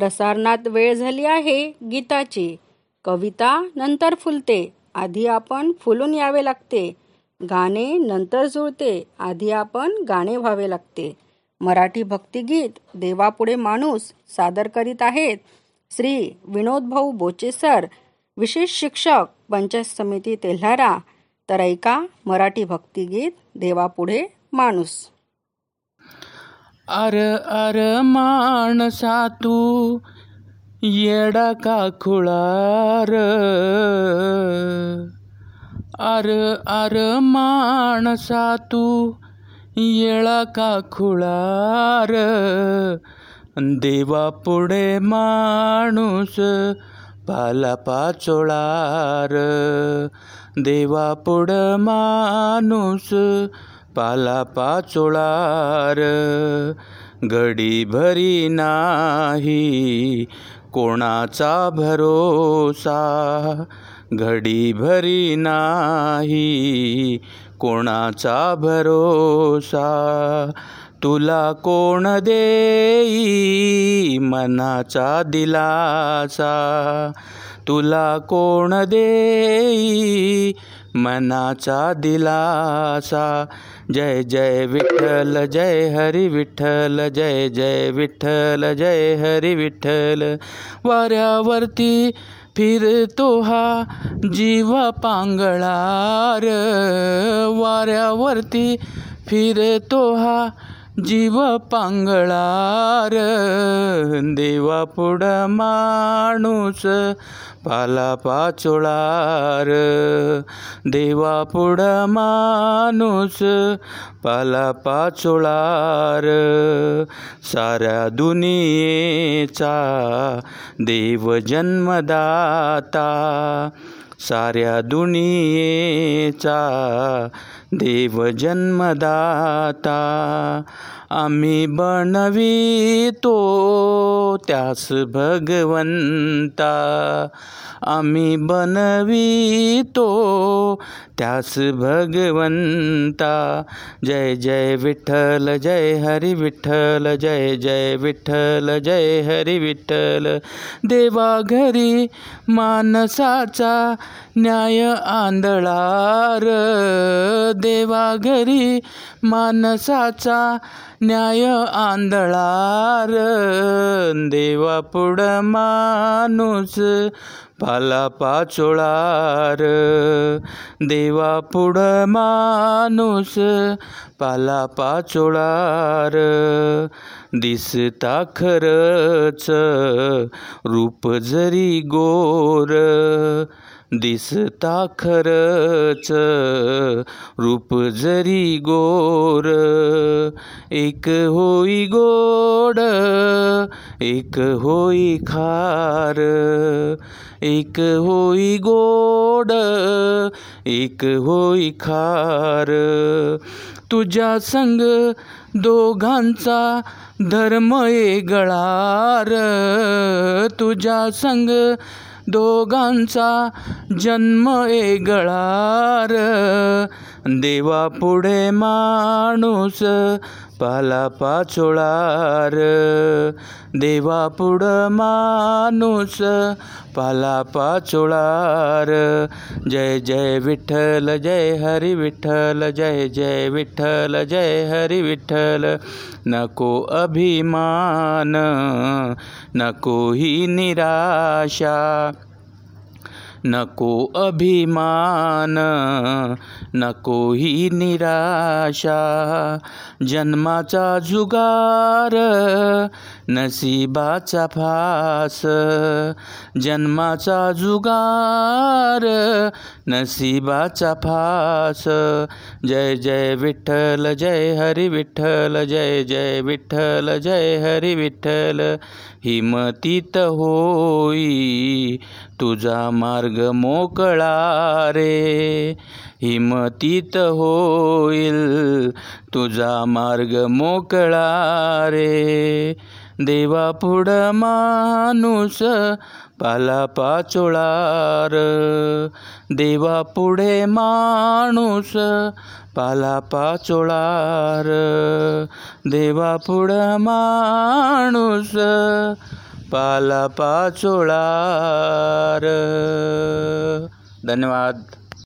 प्रसारणात वेळ झाली आहे गीताची. कविता नंतर फुलते आधी आपण फुलून यावे लागते. गाणे नंतर जुळते आधी आपण गाणे व्हावे लागते. मराठी भक्तिगीत देवापुढे माणूस सादर करीत आहेत. श्री विनोद भाऊ विशेष शिक्षक पंचायत समिती तेल्हारा. तर ऐका मराठी भक्तिगीत देवापुढे माणूस. अर अर माणसा तू येडा का खुळार. अर अर माणसा तू येळा का खुळार. देवा पुढे माणूस पाला पाचोळार. देवा पुढं माणूस पाला पाचोळार. घडी भरी नाही कोणाचा भरोसा? घडी भरी नाही कोणाचा भरोसा? तुला कोण देई मनाचा दिलासा? तुला कोण देई मनाचा दिलासा? जय जय विठ्ठल जय हरी विठ्ठल जय जय विठ्ठल जय हरी विठ्ठल. वाऱ्यावरती फिरतो हा जीव पांगळार. वाऱ्यावरती फिरतो हा जीव पांगळार देवा पुढं माणूस पाला पाचोळार देवा पुढं माणूस पाला पाचोळार. साऱ्या दुनियेचा देव जन्मदाता साऱ्या दुनियेचा देव जन्मदाता. आम्ही बनवितो त्यास भगवंता. आम्ही बनवितो त्यास भगवंता. जय जय विठ्ठल जय हरी विठ्ठल जय जय विठ्ठल जय हरी विठ्ठल. देवा घरी मानसाचा न्याय आंधळार. देवा घरी मानसाचा न्याय आंधळार देवा पुढं माणूस. पाला पाचोळार. देवा पुढं माणूस पाला पाचोळार. दिसता खरच रूप जरी गोर. दिसता खरच रूप जरी गोर. एक होई गोड एक होई खार. एक होई गोड एक होई खार. तुझ्या संग दोघांचा धर्म गळार. तुझ्या संग दोघांचा जन्म ए गळार. देवा पुढे माणूस पाला पाचोळार. देवा पुढं माणूस पाला पाचोळार. जय जय विठ्ठल जय हरी विठ्ठल जय जय विठ्ठल जय हरी विठ्ठल. नको अभिमान नको ही निराशा. नको अभिमान नको ही निराशा जन्माचा जुगार नसीबाचा फास जन्माचा जुगार नसीबाचा फास. जय जय विठ्ठल जय हरी विठ्ठल जय जय विठ्ठल जय हरी विठ्ठल हिमतीत होई तुझा मार्ग मोकळा रे हिमतीत होईल तुझा मार्ग मोकळा रे देवा पुढं माणूस पाला पाचोळार. देवा पुढे माणूस पाला पाचोळार. देवा पुढं माणूस पाला पाचोळार धन्यवाद.